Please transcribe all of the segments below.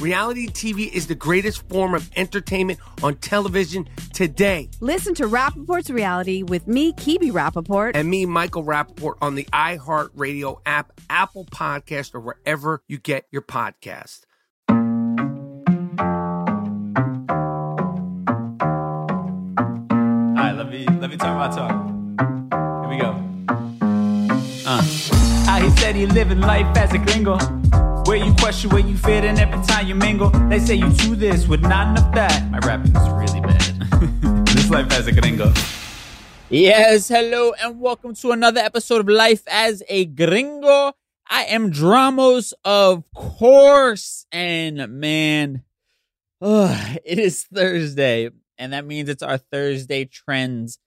Reality TV is the greatest form of entertainment on television today. Listen to Rapaport's reality with me, Kibi Rapaport. And me, Michael Rapaport, on the iHeartRadio app, Apple Podcast, or wherever you get your podcast. All right, let me let me talk my talk. Here we go. Uh. Out here steady living life as a gringo. Where you question where you fit and every time you mingle. They say you do this with not enough that. My rapping is really bad. this life as a gringo. Yes, hello, and welcome to another episode of Life as a Gringo. I am Dramos, of course, and man, ugh, it is Thursday, and that means it's our Thursday Trends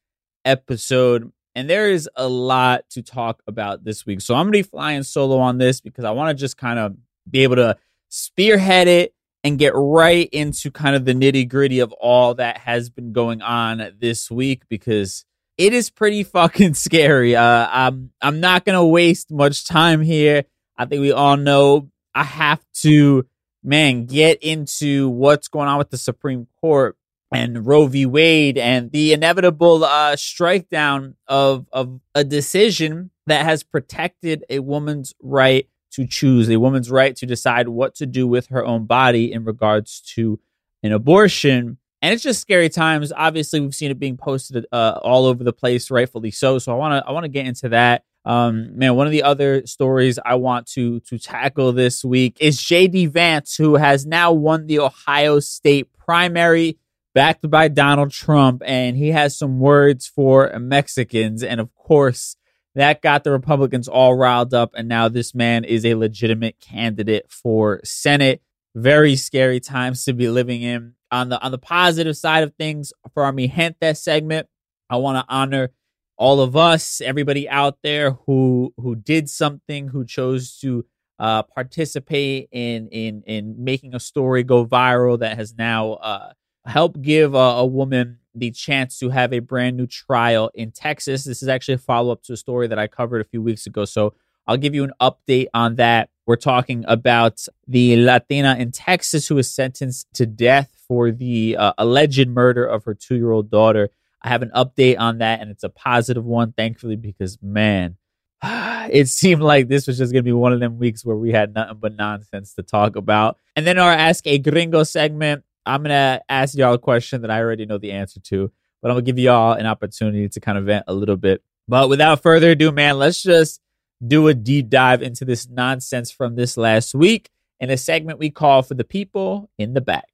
episode. And there is a lot to talk about this week. So I'm going to be flying solo on this because I want to just kind of be able to spearhead it and get right into kind of the nitty gritty of all that has been going on this week because it is pretty fucking scary. Uh, I'm I'm not gonna waste much time here. I think we all know I have to, man, get into what's going on with the Supreme Court and Roe v. Wade and the inevitable uh, strike down of of a decision that has protected a woman's right to choose, a woman's right to decide what to do with her own body in regards to an abortion. And it's just scary times. Obviously, we've seen it being posted uh, all over the place, rightfully so. So I want to I want to get into that. Um, man, one of the other stories I want to to tackle this week is JD Vance, who has now won the Ohio State primary, backed by Donald Trump, and he has some words for Mexicans, and of course. That got the Republicans all riled up, and now this man is a legitimate candidate for Senate. Very scary times to be living in on the on the positive side of things for our Mi segment, I want to honor all of us, everybody out there who who did something, who chose to uh, participate in in in making a story go viral that has now uh, helped give a, a woman the chance to have a brand new trial in Texas. This is actually a follow up to a story that I covered a few weeks ago, so I'll give you an update on that. We're talking about the Latina in Texas who was sentenced to death for the uh, alleged murder of her two year old daughter. I have an update on that, and it's a positive one, thankfully, because man, it seemed like this was just going to be one of them weeks where we had nothing but nonsense to talk about. And then our Ask a Gringo segment, I'm to ask y'all a question that I already know the answer to, but I'm to give y'all an opportunity to kind of vent a little bit. But without further ado, man, let's just do a deep dive into this nonsense from this last week in a segment we call For the People in the Back.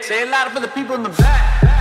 Say. Louder for the people in the back.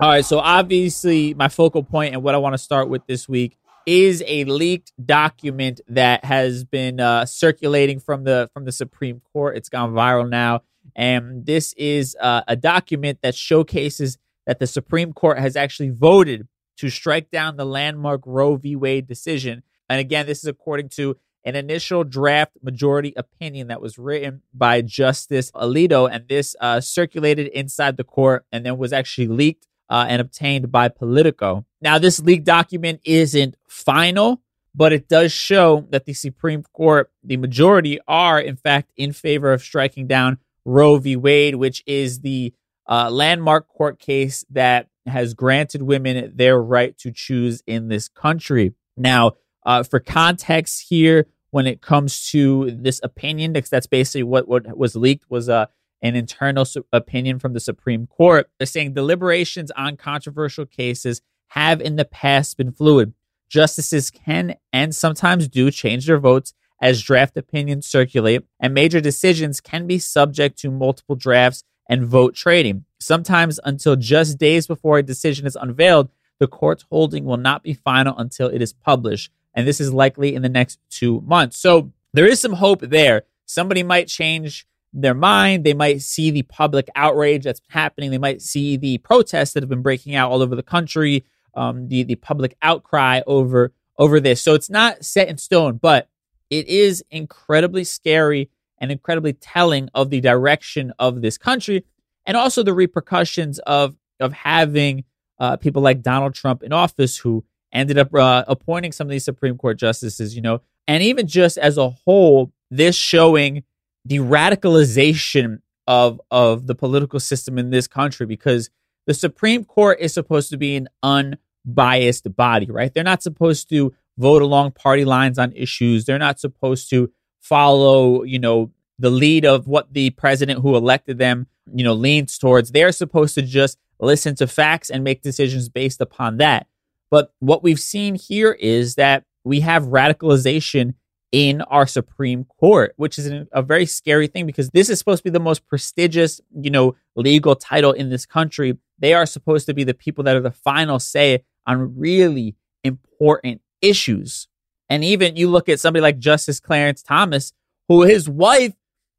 All right, so obviously, my focal point and what I want to start with this week is a leaked document that has been uh, circulating from the from the Supreme Court. It's gone viral now, and this is uh, a document that showcases that the Supreme Court has actually voted to strike down the landmark Roe v. Wade decision. And again, this is according to an initial draft majority opinion that was written by Justice Alito, and this uh, circulated inside the court and then was actually leaked uh, and obtained by Politico. Now, this leaked document isn't final, but it does show that the Supreme Court, the majority, are in fact in favor of striking down Roe v. Wade, which is the uh, landmark court case that has granted women their right to choose in this country. Now, uh, for context here, when it comes to this opinion, because that's basically what, what was leaked was uh, an internal su- opinion from the Supreme Court. They're saying deliberations on controversial cases have in the past been fluid. Justices can and sometimes do change their votes as draft opinions circulate, and major decisions can be subject to multiple drafts and vote trading. Sometimes until just days before a decision is unveiled, the court's holding will not be final until it is published. And this is likely in the next two months. So there is some hope there. Somebody might change their mind. They might see the public outrage that's happening. They might see the protests that have been breaking out all over the country, um, the, the public outcry over, over this. So it's not set in stone, but it is incredibly scary and incredibly telling of the direction of this country and also the repercussions of of having uh, people like Donald Trump in office who ended up uh, appointing some of these Supreme Court justices, you know, and even just as a whole, this showing the radicalization of of the political system in this country because the Supreme Court is supposed to be an unbiased body, right? They're not supposed to vote along party lines on issues. They're not supposed to follow, you know, the lead of what the president who elected them, you know, leans towards. They're supposed to just listen to facts and make decisions based upon that. But what we've seen here is that we have radicalization in our Supreme Court, which is a very scary thing because this is supposed to be the most prestigious, you know, legal title in this country. They are supposed to be the people that are the final say on really important issues. And even you look at somebody like Justice Clarence Thomas, who his wife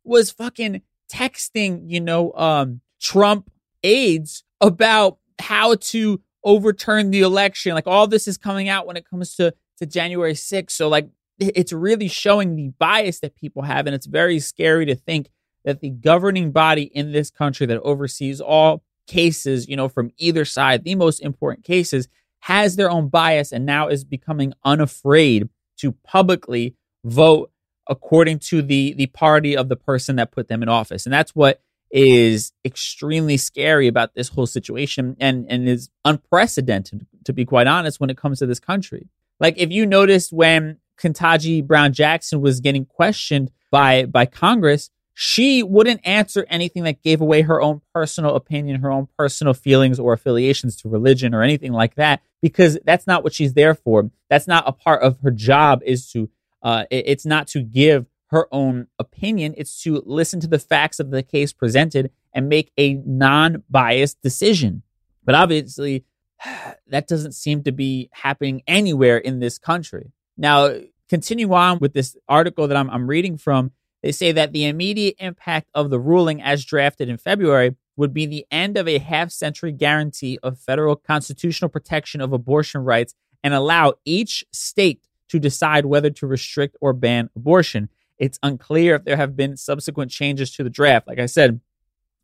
was fucking texting, you know, um, Trump aides about how to overturn the election. Like all this is coming out when it comes to to January 6th. So like it's really showing the bias that people have and it's very scary to think that the governing body in this country that oversees all cases, you know, from either side, the most important cases has their own bias and now is becoming unafraid to publicly vote according to the the party of the person that put them in office. And that's what is extremely scary about this whole situation and and is unprecedented to be quite honest when it comes to this country. Like if you noticed when Ketanji Brown Jackson was getting questioned by by Congress, she wouldn't answer anything that gave away her own personal opinion, her own personal feelings or affiliations to religion or anything like that, because that's not what she's there for. That's not a part of her job. Is to uh, it's not to give her own opinion. It's to listen to the facts of the case presented and make a non-biased decision. But obviously, that doesn't seem to be happening anywhere in this country. Now, continue on with this article that I'm, I'm reading from they say that the immediate impact of the ruling as drafted in February would be the end of a half century guarantee of federal constitutional protection of abortion rights and allow each state to decide whether to restrict or ban abortion. It's unclear if there have been subsequent changes to the draft. Like I said,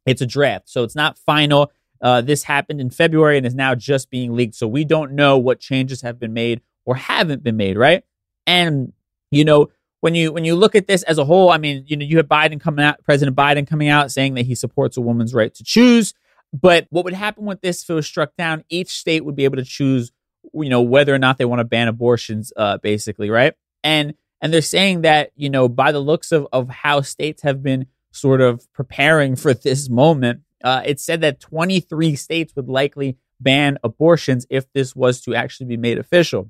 it's a draft, so it's not final. Uh, this happened in February and is now just being leaked. So we don't know what changes have been made or haven't been made, right? And, you know, when you when you look at this as a whole, I mean, you know, you have Biden coming out, President Biden coming out saying that he supports a woman's right to choose. But what would happen with this if it was struck down? Each state would be able to choose, you know, whether or not they want to ban abortions, uh, basically, right? And and they're saying that, you know, by the looks of of how states have been sort of preparing for this moment, uh, it said that 23 states would likely ban abortions if this was to actually be made official.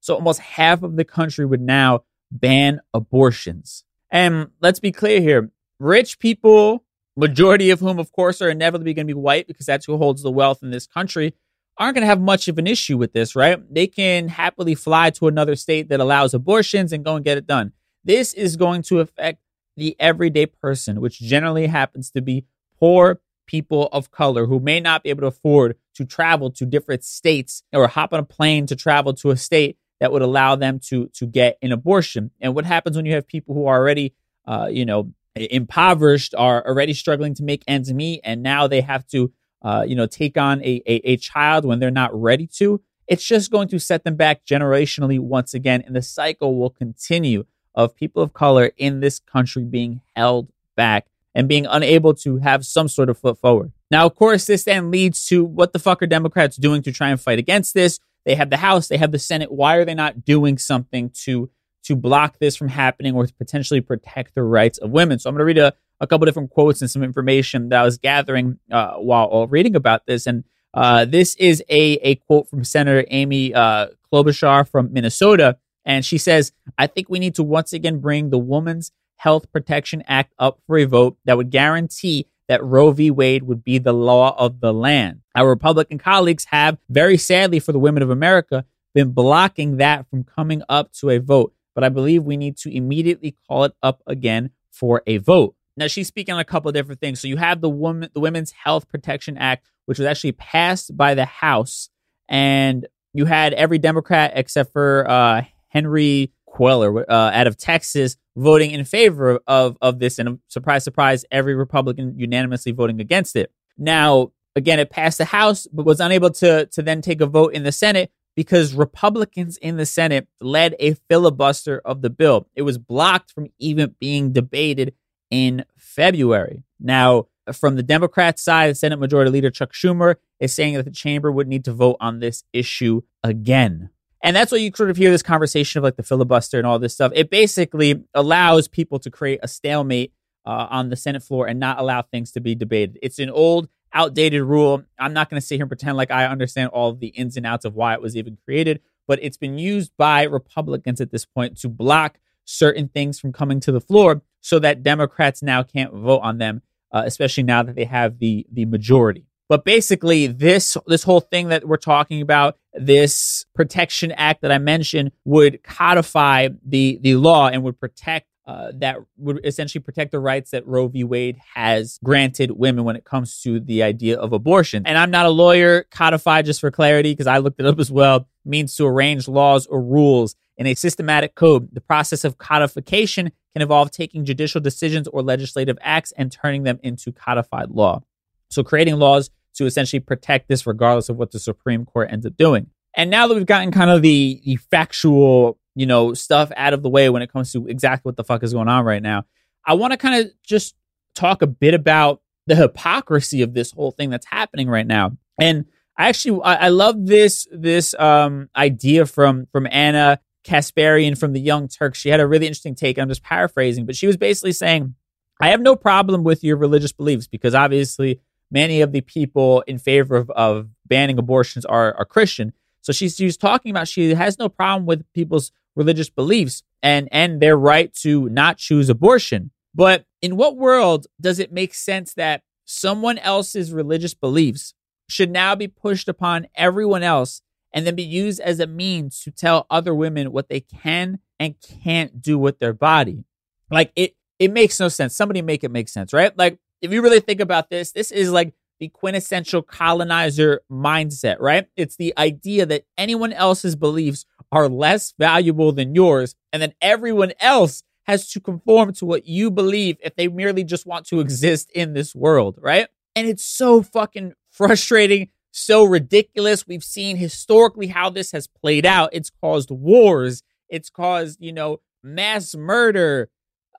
So almost half of the country would now ban abortions. And let's be clear here rich people, majority of whom, of course, are inevitably going to be white because that's who holds the wealth in this country. aren't going to have much of an issue with this, right? They can happily fly to another state that allows abortions and go and get it done. This is going to affect the everyday person, which generally happens to be poor people of color who may not be able to afford to travel to different states or hop on a plane to travel to a state that would allow them to to get an abortion. And what happens when you have people who are already, uh, you know, impoverished, are already struggling to make ends meet, and now they have to, uh, you know, take on a, a a child when they're not ready to? It's just going to set them back generationally once again, and the cycle will continue of people of color in this country being held back and being unable to have some sort of foot forward. Now, of course, this then leads to what the fuck are Democrats doing to try and fight against this? They have the House, they have the Senate. Why are they not doing something to to block this from happening or to potentially protect the rights of women? So I'm going to read a, a couple different quotes and some information that I was gathering uh, while reading about this. And uh, this is a, a quote from Senator Amy uh, Klobuchar from Minnesota. And she says, I think we need to once again bring the Women's Health Protection Act up for a vote that would guarantee that Roe v. Wade would be the law of the land. Our Republican colleagues have, very sadly for the women of America, been blocking that from coming up to a vote. But I believe we need to immediately call it up again for a vote. Now she's speaking on a couple of different things. So you have the woman, the Women's Health Protection Act, which was actually passed by the House, and you had every Democrat except for uh, Henry Cuellar uh, out of Texas voting in favor of, of this. And surprise, surprise, every Republican unanimously voting against it. Now, again, it passed the House, but was unable to, to then take a vote in the Senate because Republicans in the Senate led a filibuster of the bill. It was blocked from even being debated in February. Now, from the Democrat side, Senate Majority Leader Chuck Schumer is saying that the chamber would need to vote on this issue again. And that's why you sort of hear this conversation of like the filibuster and all this stuff. It basically allows people to create a stalemate uh, on the Senate floor and not allow things to be debated. It's an old, outdated rule. I'm not going to sit here and pretend like I understand all the ins and outs of why it was even created, but it's been used by Republicans at this point to block certain things from coming to the floor so that Democrats now can't vote on them, uh, especially now that they have the the majority. But basically, this this whole thing that we're talking about, this protection act that I mentioned, would codify the the law and would protect uh, that would essentially protect the rights that Roe v. Wade has granted women when it comes to the idea of abortion. And I'm not a lawyer. Codify, just for clarity, because I looked it up as well, means to arrange laws or rules in a systematic code. The process of codification can involve taking judicial decisions or legislative acts and turning them into codified law. So creating laws to essentially protect this regardless of what the Supreme Court ends up doing. And now that we've gotten kind of the, the factual, you know, stuff out of the way when it comes to exactly what the fuck is going on right now, I want to kind of just talk a bit about the hypocrisy of this whole thing that's happening right now. And I actually I, I love this this um idea from from Ana Kasparian from the Young Turks. She had a really interesting take. I'm just paraphrasing, but she was basically saying, I have no problem with your religious beliefs because obviously many of the people in favor of, of banning abortions are, are Christian. So she's, she's talking about she has no problem with people's religious beliefs and, and their right to not choose abortion. But in what world does it make sense that someone else's religious beliefs should now be pushed upon everyone else and then be used as a means to tell other women what they can and can't do with their body? Like it, it makes no sense. Somebody make it make sense, right? Like if you really think about this, this is like the quintessential colonizer mindset, right? It's the idea that anyone else's beliefs are less valuable than yours, and then everyone else has to conform to what you believe if they merely just want to exist in this world, right? And it's so fucking frustrating, so ridiculous. We've seen historically how this has played out. It's caused wars, it's caused, you know, mass murder,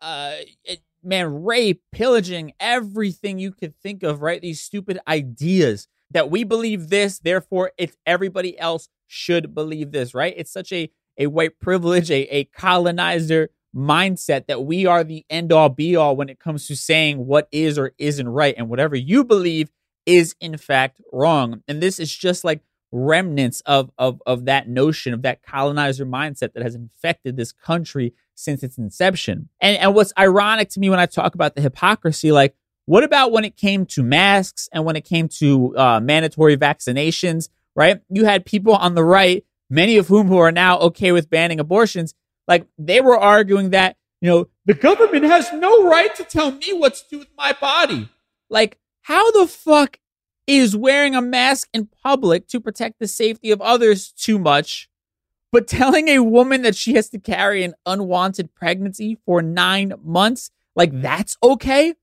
uh, it, man, rape, pillaging, everything you could think of, right? These stupid ideas that we believe this, therefore it's everybody else should believe this, right? It's such a, a white privilege, a, a colonizer mindset that we are the end all be all when it comes to saying what is or isn't right. And whatever you believe is in fact wrong. And this is just like remnants of, of, of that notion, of that colonizer mindset that has infected this country since its inception. And, and what's ironic to me when I talk about the hypocrisy, like, what about when it came to masks and when it came to uh, mandatory vaccinations? right? You had people on the right, many of whom who are now okay with banning abortions, like they were arguing that, you know, the government has no right to tell me what to do with my body. Like, how the fuck is wearing a mask in public to protect the safety of others too much, but telling a woman that she has to carry an unwanted pregnancy for nine months, like that's okay?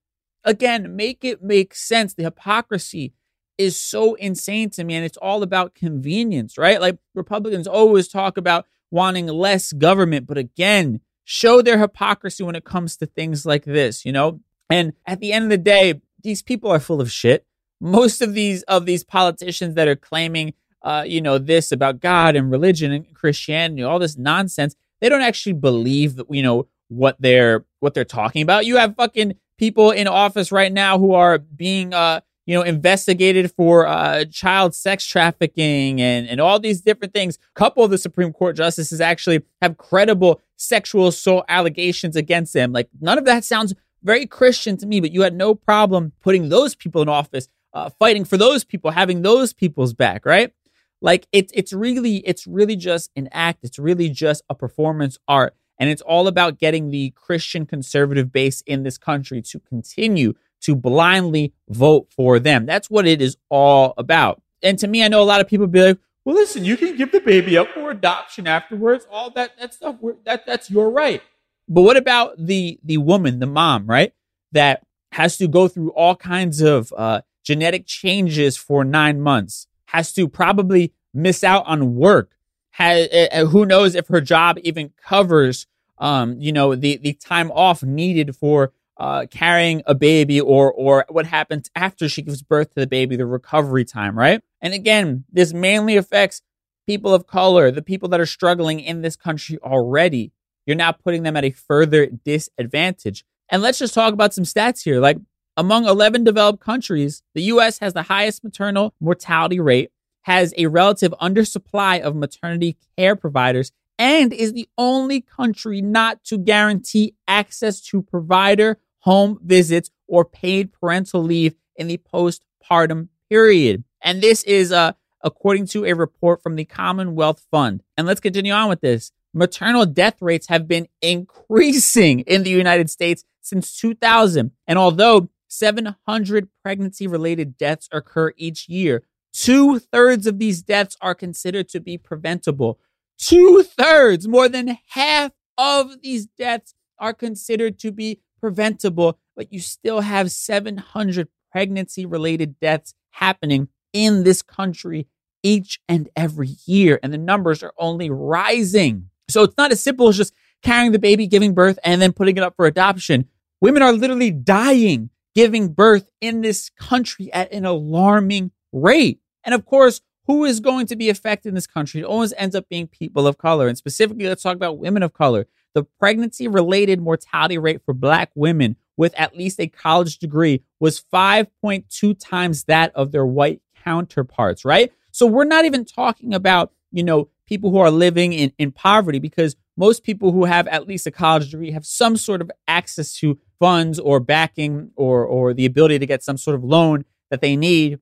Again, make it make sense. The hypocrisy is so insane to me, and it's all about convenience, right? Like Republicans always talk about wanting less government, but again, show their hypocrisy when it comes to things like this, you know? And at the end of the day, these people are full of shit. Most of these of these politicians that are claiming uh, you know, this about God and religion and Christianity, all this nonsense, they don't actually believe that, you know, what they're what they're talking about. You have fucking people in office right now who are being uh you know investigated for uh child sex trafficking and and all these different things a couple of the supreme court justices actually have credible sexual assault allegations against them like none of that sounds very christian to me but you had no problem putting those people in office uh, fighting for those people having those people's back right like it's it's really it's really just an act it's really just a performance art and it's all about getting the Christian conservative base in this country to continue to blindly vote for them. That's what it is all about. And to me, I know a lot of people be like, well, listen, you can give the baby up for adoption afterwards. All that, that stuff, that, that's your right. But what about the, the woman, the mom, right? That has to go through all kinds of uh, genetic changes for nine months, has to probably miss out on work, has, uh, who knows if her job even covers, um, you know, the, the time off needed for uh, carrying a baby or, or what happens after she gives birth to the baby, the recovery time, right? And again, this mainly affects people of color, the people that are struggling in this country already. You're now putting them at a further disadvantage. And let's just talk about some stats here. Like among 11 developed countries, the US has the highest maternal mortality rate has a relative undersupply of maternity care providers and is the only country not to guarantee access to provider home visits or paid parental leave in the postpartum period. And this is uh, according to a report from the Commonwealth Fund. And let's continue on with this. Maternal death rates have been increasing in the United States since 2000. And although 700 pregnancy related deaths occur each year, Two thirds of these deaths are considered to be preventable. Two thirds, more than half of these deaths are considered to be preventable, but you still have 700 pregnancy related deaths happening in this country each and every year. And the numbers are only rising. So it's not as simple as just carrying the baby, giving birth, and then putting it up for adoption. Women are literally dying giving birth in this country at an alarming rate. And of course, who is going to be affected in this country? It always ends up being people of color. And specifically, let's talk about women of color. The pregnancy related mortality rate for black women with at least a college degree was 5.2 times that of their white counterparts, right? So we're not even talking about, you know, people who are living in, in poverty because most people who have at least a college degree have some sort of access to funds or backing or or the ability to get some sort of loan that they need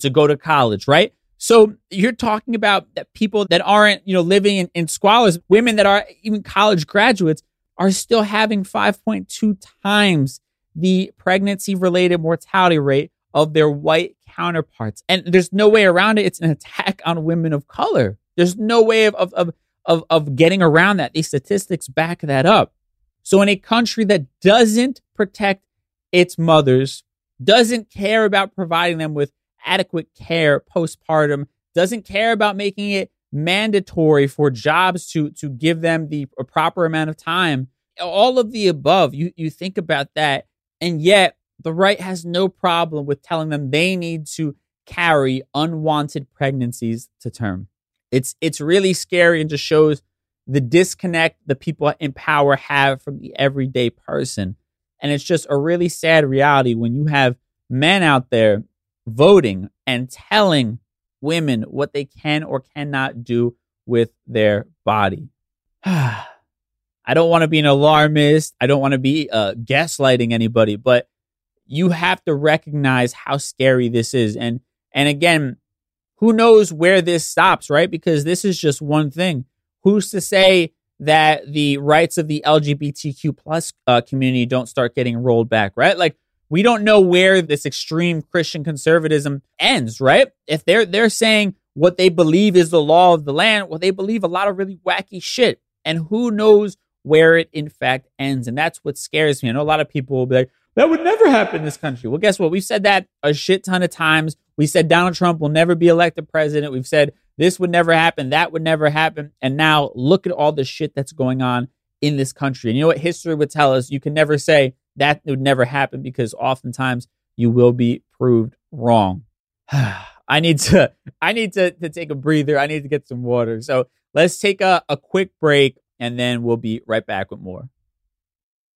to go to college, right? So you're talking about that people that aren't, you know, living in, in squalors, women that are even college graduates are still having 5.2 times the pregnancy related mortality rate of their white counterparts. And there's no way around it. It's an attack on women of color. There's no way of, of, of, of, of getting around that. These statistics back that up. So in a country that doesn't protect its mothers, doesn't care about providing them with adequate care postpartum, doesn't care about making it mandatory for jobs to to give them the proper amount of time. All of the above, you you think about that, and yet the right has no problem with telling them they need to carry unwanted pregnancies to term. It's it's really scary and just shows the disconnect the people in power have from the everyday person. And it's just a really sad reality when you have men out there voting and telling women what they can or cannot do with their body. I don't want to be an alarmist. I don't want to be uh, gaslighting anybody, but you have to recognize how scary this is. And and again, who knows where this stops, right? Because this is just one thing. Who's to say that the rights of the LGBTQ plus uh, community don't start getting rolled back, right? Like we don't know where this extreme Christian conservatism ends, right? If they're they're saying what they believe is the law of the land, well, they believe a lot of really wacky shit, and who knows where it in fact ends, and that's what scares me. I know a lot of people will be like, "That would never happen in this country." Well, guess what? We've said that a shit ton of times. We said Donald Trump will never be elected president. We've said this would never happen, that would never happen, and now look at all the shit that's going on in this country. And you know what history would tell us? You can never say that would never happen because oftentimes you will be proved wrong. I need to I need to, to take a breather. I need to get some water. So let's take a, a quick break and then we'll be right back with more.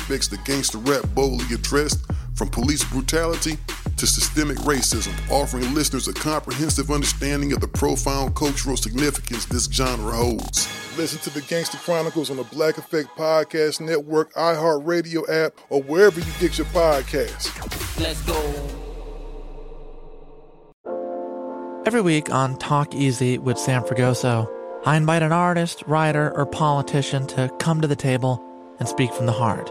that gangster rap boldly addressed, from police brutality to systemic racism, offering listeners a comprehensive understanding of the profound cultural significance this genre holds. Listen to the Gangster Chronicles on the Black Effect Podcast Network, iHeartRadio app, or wherever you get your podcasts. Let's go. Every week on Talk Easy with Sam Fragoso, I invite an artist, writer, or politician to come to the table and speak from the heart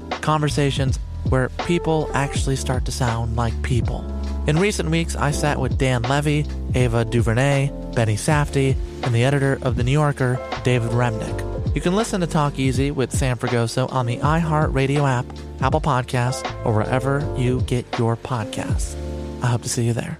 Conversations where people actually start to sound like people. In recent weeks, I sat with Dan Levy, Ava DuVernay, Benny Safdie, and the editor of The New Yorker, David Remnick. You can listen to Talk Easy with Sam Fragoso on the iHeartRadio app, Apple Podcasts, or wherever you get your podcasts. I hope to see you there.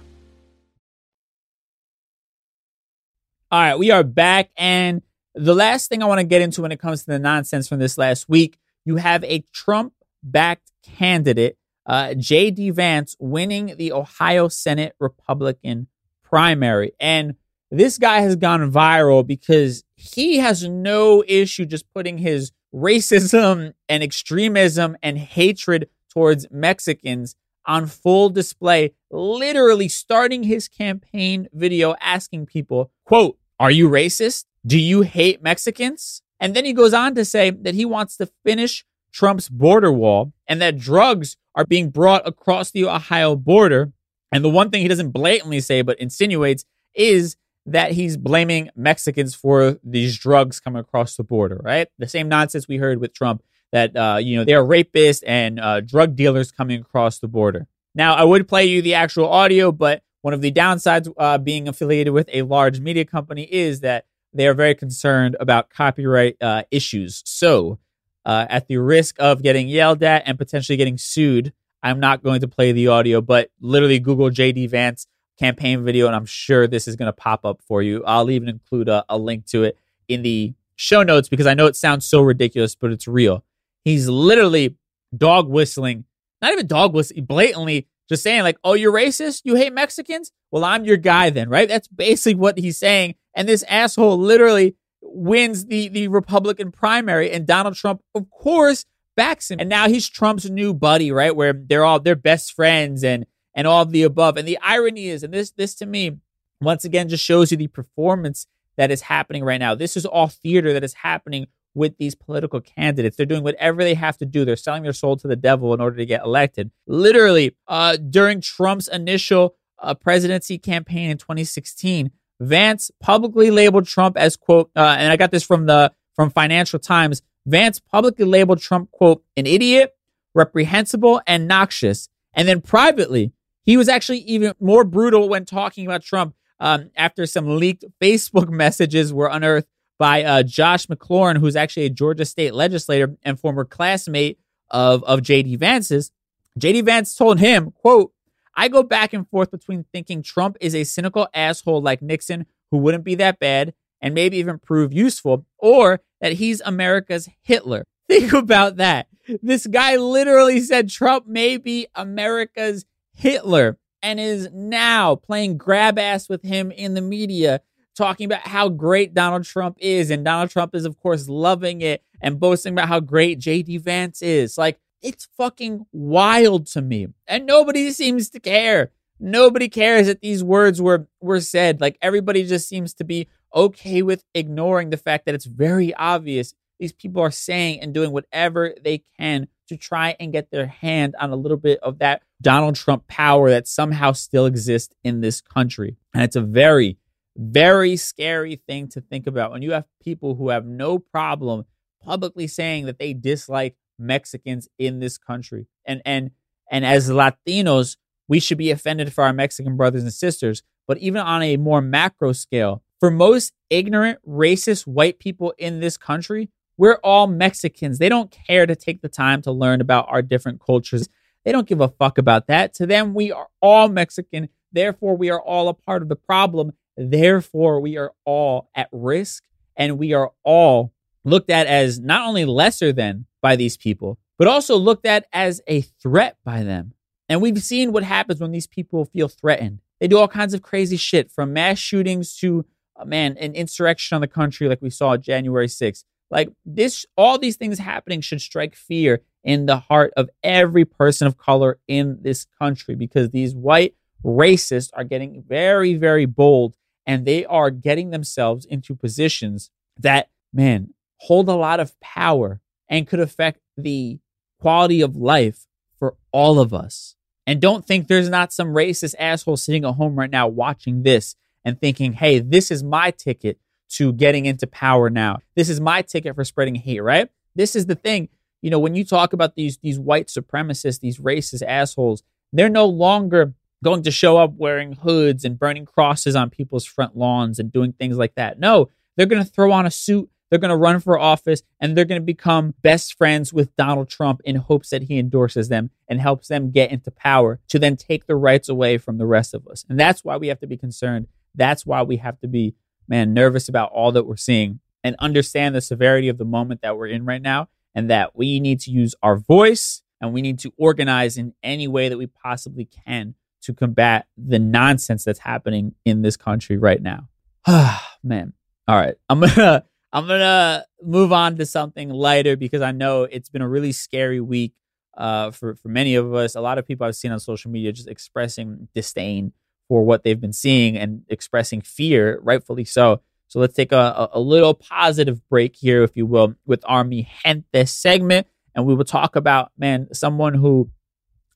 All right, we are back. And the last thing I want to get into when it comes to the nonsense from this last week, you have a Trump backed candidate, uh, J.D. Vance, winning the Ohio Senate Republican primary. And this guy has gone viral because he has no issue just putting his racism and extremism and hatred towards Mexicans on full display, literally starting his campaign video asking people, quote, are you racist? Do you hate Mexicans? And then he goes on to say that he wants to finish Trump's border wall and that drugs are being brought across the Ohio border. And the one thing he doesn't blatantly say, but insinuates, is that he's blaming Mexicans for these drugs coming across the border, right? The same nonsense we heard with Trump that, uh, you know, they're rapists and uh, drug dealers coming across the border. Now, I would play you the actual audio, but one of the downsides uh, being affiliated with a large media company is that they are very concerned about copyright uh, issues. So, uh, at the risk of getting yelled at and potentially getting sued, I'm not going to play the audio, but literally Google JD Vance campaign video, and I'm sure this is going to pop up for you. I'll even include a, a link to it in the show notes because I know it sounds so ridiculous, but it's real. He's literally dog whistling, not even dog whistling, blatantly just saying, like, oh, you're racist? You hate Mexicans? Well, I'm your guy then, right? That's basically what he's saying. And this asshole literally wins the, the Republican primary, and Donald Trump, of course, backs him. And now he's Trump's new buddy, right? Where they're all they're best friends and and all of the above. And the irony is, and this this to me, once again, just shows you the performance that is happening right now. This is all theater that is happening with these political candidates. They're doing whatever they have to do. They're selling their soul to the devil in order to get elected. Literally, uh, during Trump's initial uh, presidency campaign in 2016, Vance publicly labeled Trump as quote, uh, and I got this from the from Financial Times. Vance publicly labeled Trump quote an idiot, reprehensible, and noxious. And then privately, he was actually even more brutal when talking about Trump um, after some leaked Facebook messages were unearthed by uh, Josh McLaurin, who's actually a Georgia state legislator and former classmate of, of J.D. Vance's. J.D. Vance told him, quote, I go back and forth between thinking Trump is a cynical asshole like Nixon who wouldn't be that bad and maybe even prove useful, or that he's America's Hitler. Think about that. This guy literally said Trump may be America's Hitler and is now playing grab ass with him in the media, talking about how great Donald Trump is. And Donald Trump is, of course, loving it and boasting about how great JD Vance is. Like, it's fucking wild to me. And nobody seems to care. Nobody cares that these words were were said. Like everybody just seems to be okay with ignoring the fact that it's very obvious these people are saying and doing whatever they can to try and get their hand on a little bit of that Donald Trump power that somehow still exists in this country. And it's a very, very scary thing to think about when you have people who have no problem publicly saying that they dislike Mexicans in this country. And and and as Latinos, we should be offended for our Mexican brothers and sisters. But even on a more macro scale, for most ignorant, racist white people in this country, we're all Mexicans. They don't care to take the time to learn about our different cultures. They don't give a fuck about that. To them, we are all Mexican. Therefore, we are all a part of the problem. Therefore, we are all at risk and we are all looked at as not only lesser than by these people, but also looked at as a threat by them. And we've seen what happens when these people feel threatened. They do all kinds of crazy shit from mass shootings to, uh, man, an insurrection on the country like we saw January 6th. Like this, all these things happening should strike fear in the heart of every person of color in this country because these white racists are getting very, very bold and they are getting themselves into positions that, man, hold a lot of power and could affect the quality of life for all of us. And don't think there's not some racist asshole sitting at home right now watching this and thinking, hey, this is my ticket to getting into power now. This is my ticket for spreading hate, right? This is the thing. You know, when you talk about these these white supremacists, these racist assholes, they're no longer going to show up wearing hoods and burning crosses on people's front lawns and doing things like that. No, they're going to throw on a suit they're going to run for office and they're going to become best friends with Donald Trump in hopes that he endorses them and helps them get into power to then take the rights away from the rest of us. And that's why we have to be concerned. That's why we have to be, man, nervous about all that we're seeing and understand the severity of the moment that we're in right now and that we need to use our voice and we need to organize in any way that we possibly can to combat the nonsense that's happening in this country right now. man. All right. I'm going to I'm gonna move on to something lighter because I know it's been a really scary week uh, for for many of us. A lot of people I've seen on social media just expressing disdain for what they've been seeing and expressing fear, rightfully so. So let's take a, a little positive break here, if you will, with our Mi Gente segment, and we will talk about man, someone who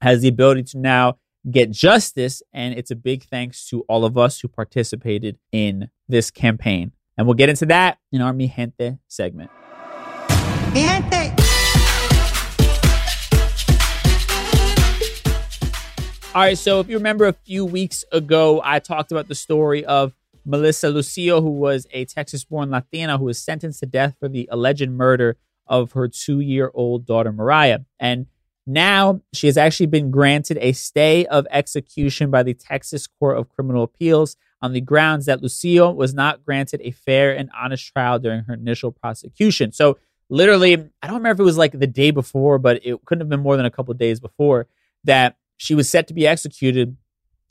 has the ability to now get justice, and it's a big thanks to all of us who participated in this campaign. And we'll get into that in our Mi Gente segment. Mi Gente. All right, so if you remember a few weeks ago, I talked about the story of Melissa Lucio, who was a Texas born Latina who was sentenced to death for the alleged murder of her two year old daughter, Mariah. And Now she has actually been granted a stay of execution by the Texas Court of Criminal Appeals on the grounds that Lucio was not granted a fair and honest trial during her initial prosecution. So, literally, I don't remember if it was like the day before, but it couldn't have been more than a couple days before that she was set to be executed,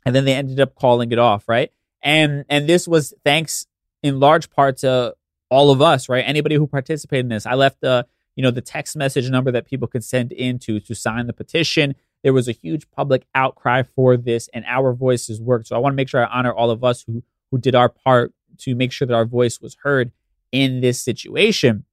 and then they ended up calling it off, right? And and this was thanks in large part to all of us, right? Anybody who participated in this. I left the you know the text message number that people could send into to sign the petition. There was a huge public outcry for this, and our voices worked. So I want to make sure I honor all of us who who did our part to make sure that our voice was heard in this situation.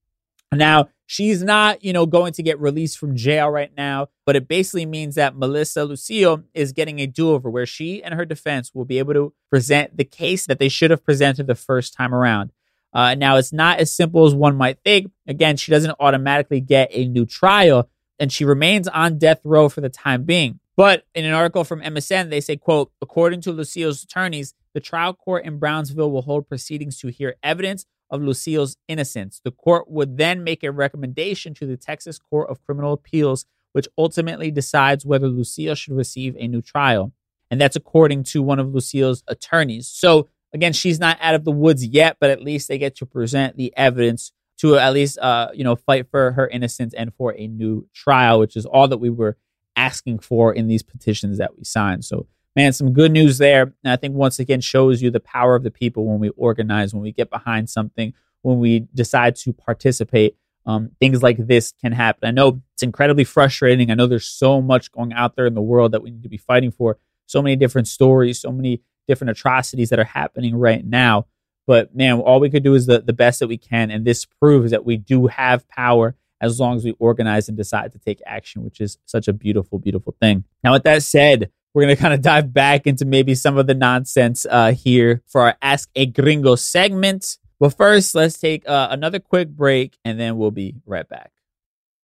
Now, she's not, you know, going to get released from jail right now, but it basically means that Melissa Lucio is getting a do-over where she and her defense will be able to present the case that they should have presented the first time around. Uh, now, it's not as simple as one might think. Again, she doesn't automatically get a new trial, and she remains on death row for the time being. But in an article from MSN, they say, quote, according to Lucio's attorneys, the trial court in Brownsville will hold proceedings to hear evidence of Lucio's innocence. The court would then make a recommendation to the Texas Court of Criminal Appeals, which ultimately decides whether Lucio should receive a new trial. And that's according to one of Lucio's attorneys. So again, she's not out of the woods yet, but at least they get to present the evidence to at least, uh, you know, fight for her innocence and for a new trial, which is all that we were asking for in these petitions that we signed. So, man, some good news there. And I think once again shows you the power of the people when we organize, when we get behind something, when we decide to participate. Um, things like this can happen. I know it's incredibly frustrating. I know there's so much going out there in the world that we need to be fighting for. So many different stories, so many different atrocities that are happening right now. But man, all we could do is the, the best that we can. And this proves that we do have power as long as we organize and decide to take action, which is such a beautiful, beautiful thing. Now, with that said, we're going to kind of dive back into maybe some of the nonsense uh, here for our Ask a Gringo segment. But first, let's take uh, another quick break and then we'll be right back.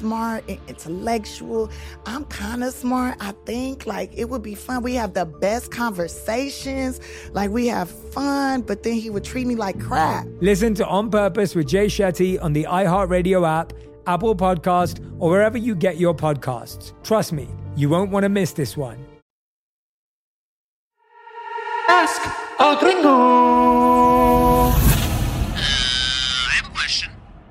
smart and intellectual. I'm kind of smart, I think. Like, it would be fun. We have the best conversations. Like, we have fun, but then he would treat me like crap. Listen to On Purpose with Jay Shetty on the iHeartRadio app, Apple Podcast, or wherever you get your podcasts. Trust me, you won't want to miss this one. Ask a gringo.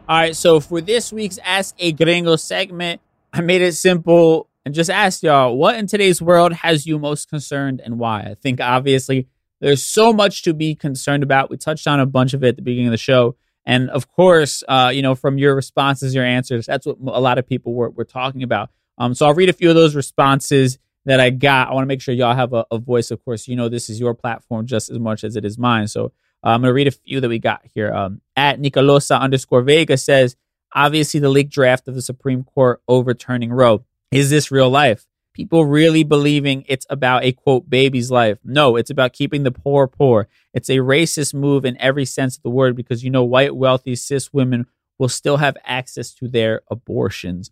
All right, so for this week's Ask a Gringo segment, I made it simple and just asked y'all what in today's world has you most concerned and why. I think obviously there's so much to be concerned about. We touched on a bunch of it at the beginning of the show. And of course, uh, you know, from your responses, your answers, that's what a lot of people were, were talking about. Um, so I'll read a few of those responses that I got. I want to make sure y'all have a, a voice. Of course, you know, this is your platform just as much as it is mine. So uh, I'm going to read a few that we got here. Um, at Nicolosa underscore Vega says, obviously the leaked draft of the Supreme Court overturning Roe. Is this real life? People really believing it's about a quote baby's life. No, it's about keeping the poor poor. It's a racist move in every sense of the word because you know white wealthy cis women will still have access to their abortions.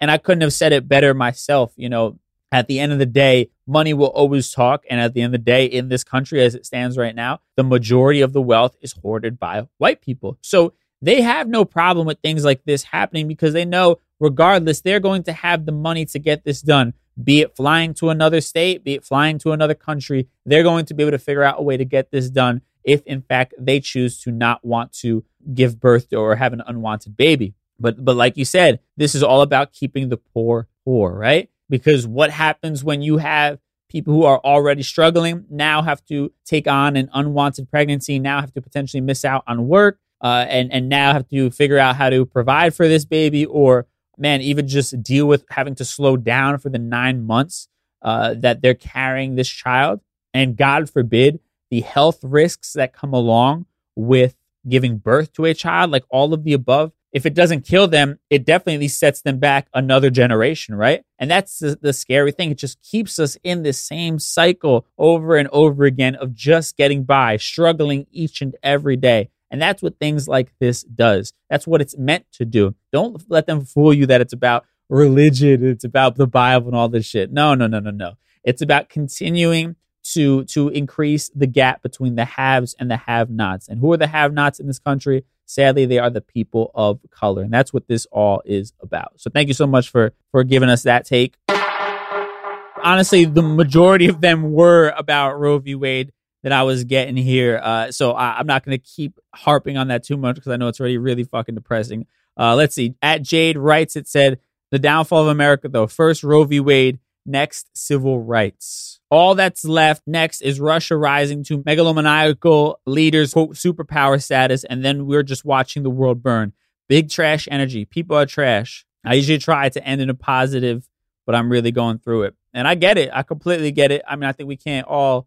And I couldn't have said it better myself. You know, at the end of the day, money will always talk. And at the end of the day, in this country as it stands right now, the majority of the wealth is hoarded by white people. So they have no problem with things like this happening because they know, regardless, they're going to have the money to get this done. Be it flying to another state, be it flying to another country, they're going to be able to figure out a way to get this done if, in fact, they choose to not want to give birth or have an unwanted baby. But, but like you said, this is all about keeping the poor poor, right? Because what happens when you have people who are already struggling now have to take on an unwanted pregnancy, now have to potentially miss out on work, uh, and and now have to figure out how to provide for this baby, or man, even just deal with having to slow down for the nine months uh, that they're carrying this child, and God forbid the health risks that come along with giving birth to a child, like all of the above if it doesn't kill them, it definitely sets them back another generation, right? And that's the, the, scary thing. It just keeps us in this same cycle over and over again of just getting by, struggling each and every day. And that's what things like this does. That's what it's meant to do. Don't let them fool you that it's about religion, it's about the Bible and all this shit. No, no, no, no, no. It's about continuing to to increase the gap between the haves and the have-nots. And who are the have-nots in this country? Sadly, they are the people of color. And that's what this all is about. So thank you so much for for giving us that take. Honestly, the majority of them were about Roe v. Wade that I was getting here. Uh, so I, am not going to keep harping on that too much because I know it's already really fucking depressing. Uh, let's see. At Jade writes, it said, The downfall of America, though. First, Roe v. Wade. Next, civil rights. All that's left next is Russia rising to megalomaniacal leaders, quote, superpower status, and then we're just watching the world burn. Big trash energy. People are trash. I usually try to end in a positive, but I'm really going through it. And I get it. I completely get it. I mean, I think we can't all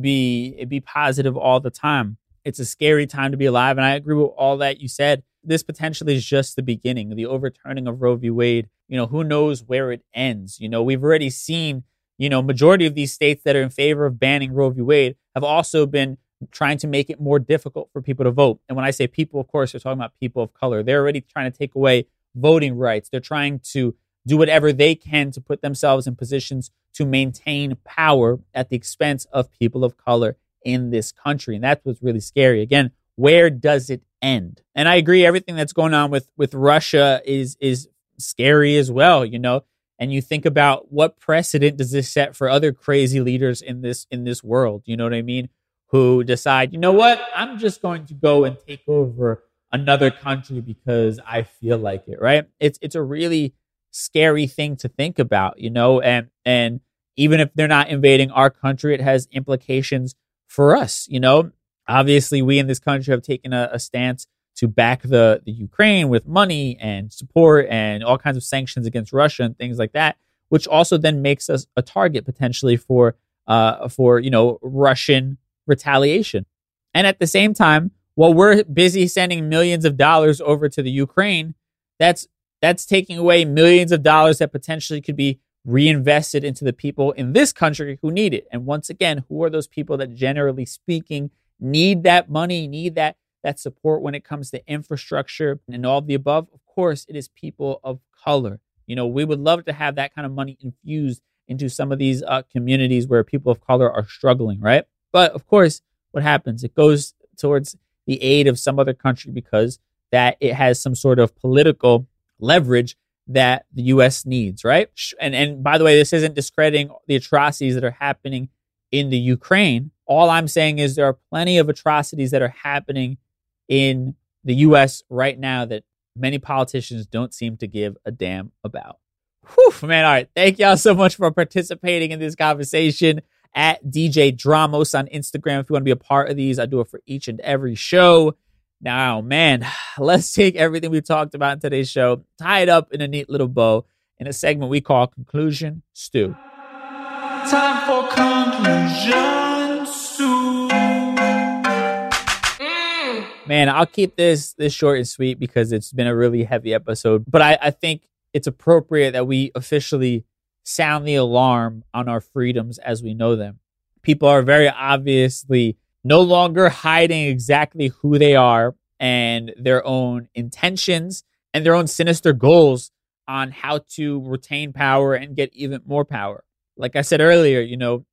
be be positive all the time. It's a scary time to be alive. And I agree with all that you said this potentially is just the beginning. The overturning of Roe v. Wade, you know, who knows where it ends? You know, we've already seen, you know, majority of these states that are in favor of banning Roe v. Wade have also been trying to make it more difficult for people to vote. And when I say people, of course, they're talking about people of color. They're already trying to take away voting rights. They're trying to do whatever they can to put themselves in positions to maintain power at the expense of people of color in this country. And that's what's really scary. Again, where does it end? And I agree, everything that's going on with with Russia is is scary as well. You know, and you think about what precedent does this set for other crazy leaders in this in this world? You know what I mean? Who decide, you know what, I'm just going to go and take over another country because I feel like it. Right? It's it's a really scary thing to think about. You know, and and even if they're not invading our country, it has implications for us. You know, Obviously, we in this country have taken a, a stance to back the, the Ukraine with money and support and all kinds of sanctions against Russia and things like that, which also then makes us a target potentially for uh, for you know Russian retaliation. And at the same time, while we're busy sending millions of dollars over to the Ukraine, that's that's taking away millions of dollars that potentially could be reinvested into the people in this country who need it. And once again, who are those people that generally speaking need that money, need that that support when it comes to infrastructure and all of the above. Of course, it is people of color. You know, we would love to have that kind of money infused into some of these uh, communities where people of color are struggling, right? But of course, what happens? It goes towards the aid of some other country because that it has some sort of political leverage that the US needs, right? And and by the way, this isn't discrediting the atrocities that are happening in the Ukraine. All I'm saying is there are plenty of atrocities that are happening in the US right now that many politicians don't seem to give a damn about. Whew, man, all right. Thank y'all so much for participating in this conversation at DJ Dramos on Instagram. If you want to be a part of these, I do it for each and every show. Now, man, let's take everything we talked about in today's show, tie it up in a neat little bow in a segment we call Conclusion Stew. Time for conclusion stew. Man, I'll keep this this short and sweet because it's been a really heavy episode. But I, I think it's appropriate that we officially sound the alarm on our freedoms as we know them. People are very obviously no longer hiding exactly who they are and their own intentions and their own sinister goals on how to retain power and get even more power. Like I said earlier, you know,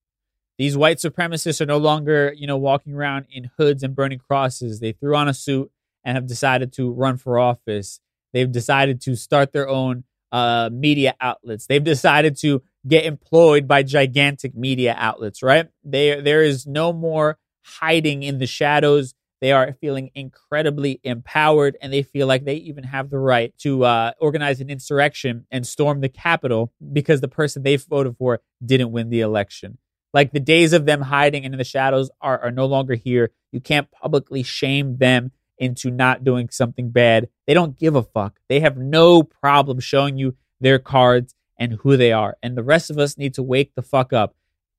these white supremacists are no longer, you know, walking around in hoods and burning crosses. They threw on a suit and have decided to run for office. They've decided to start their own uh, media outlets. They've decided to get employed by gigantic media outlets, right? They, there is no more hiding in the shadows. They are feeling incredibly empowered and they feel like they even have the right to uh, organize an insurrection and storm the Capitol because the person they voted for didn't win the election. Like the days of them hiding in the shadows are, are no longer here. You can't publicly shame them into not doing something bad. They don't give a fuck. They have no problem showing you their cards and who they are. And the rest of us need to wake the fuck up.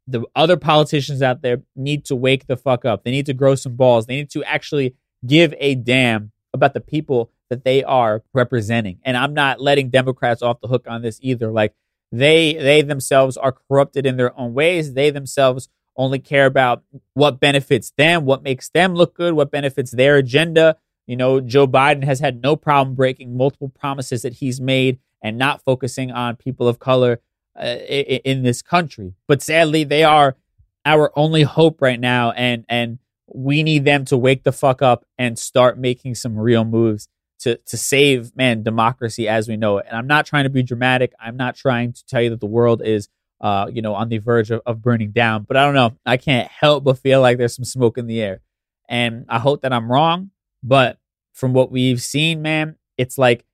The other politicians out there need to wake the fuck up. They need to grow some balls. They need to actually give a damn about the people that they are representing. And I'm not letting Democrats off the hook on this either. Like they they themselves are corrupted in their own ways. They themselves only care about what benefits them, what makes them look good, what benefits their agenda. You know, Joe Biden has had no problem breaking multiple promises that he's made and not focusing on people of color uh, in this country. But sadly, they are our only hope right now, and and we need them to wake the fuck up and start making some real moves to to save man democracy as we know it. And I'm not trying to be dramatic. I'm not trying to tell you that the world is uh, you know, on the verge of, of burning down. But I don't know. I can't help but feel like there's some smoke in the air. And I hope that I'm wrong. But from what we've seen, man, it's like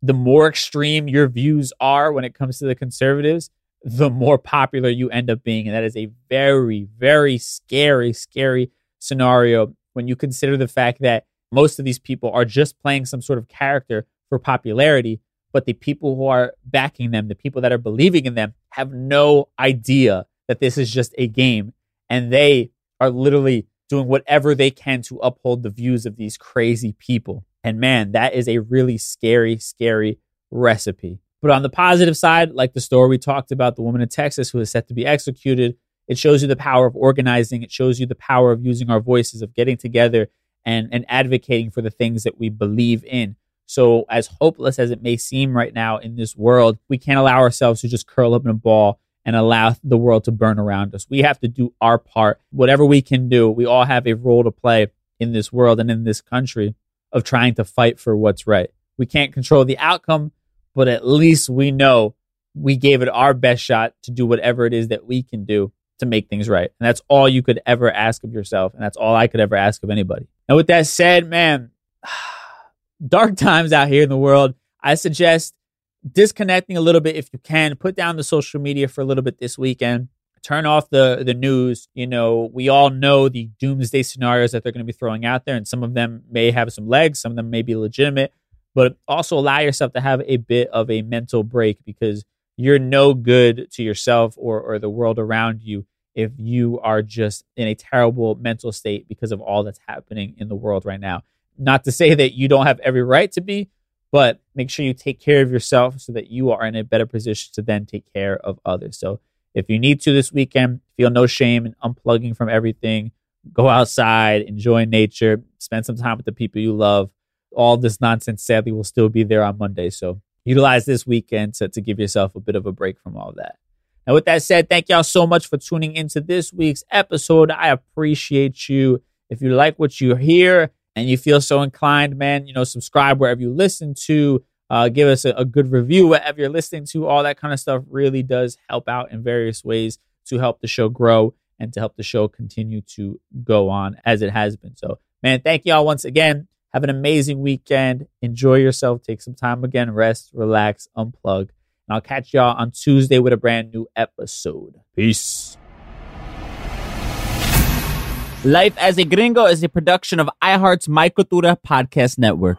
the more extreme your views are when it comes to the conservatives, the more popular you end up being. And that is a very, very scary, scary scenario when you consider the fact that most of these people are just playing some sort of character for popularity but the people who are backing them, the people that are believing in them, have no idea that this is just a game. And they are literally doing whatever they can to uphold the views of these crazy people. And man, that is a really scary, scary recipe. But on the positive side, like the story we talked about, the woman in Texas who is set to be executed, it shows you the power of organizing. It shows you the power of using our voices, of getting together and, and advocating for the things that we believe in. So, as hopeless as it may seem right now in this world, we can't allow ourselves to just curl up in a ball and allow the world to burn around us. We have to do our part. Whatever we can do, we all have a role to play in this world and in this country of trying to fight for what's right. We can't control the outcome, but at least we know we gave it our best shot to do whatever it is that we can do to make things right. And that's all you could ever ask of yourself. And that's all I could ever ask of anybody. Now, with that said, man, dark times out here in the world. I suggest disconnecting a little bit if you can. Put down the social media for a little bit this weekend. Turn off the the news. You know, we all know the doomsday scenarios that they're going to be throwing out there, and some of them may have some legs, some of them may be legitimate. But also allow yourself to have a bit of a mental break because you're no good to yourself or or the world around you if you are just in a terrible mental state because of all that's happening in the world right now. Not to say that you don't have every right to be, but make sure you take care of yourself so that you are in a better position to then take care of others. So if you need to this weekend, feel no shame in unplugging from everything. Go outside, enjoy nature, spend some time with the people you love. All this nonsense sadly will still be there on Monday. So utilize this weekend to, to give yourself a bit of a break from all that. Now, with that said, thank y'all so much for tuning into this week's episode. I appreciate you. If you like what you hear and you feel so inclined, man, you know, subscribe wherever you listen to. Uh, give us a, a good review, whatever you're listening to. All that kind of stuff really does help out in various ways to help the show grow and to help the show continue to go on as it has been. So, man, thank y'all once again. Have an amazing weekend. Enjoy yourself. Take some time again. Rest, relax, unplug. And I'll catch y'all on Tuesday with a brand new episode. Peace. Life as a Gringo is a production of iHeart's My Cultura Podcast Network.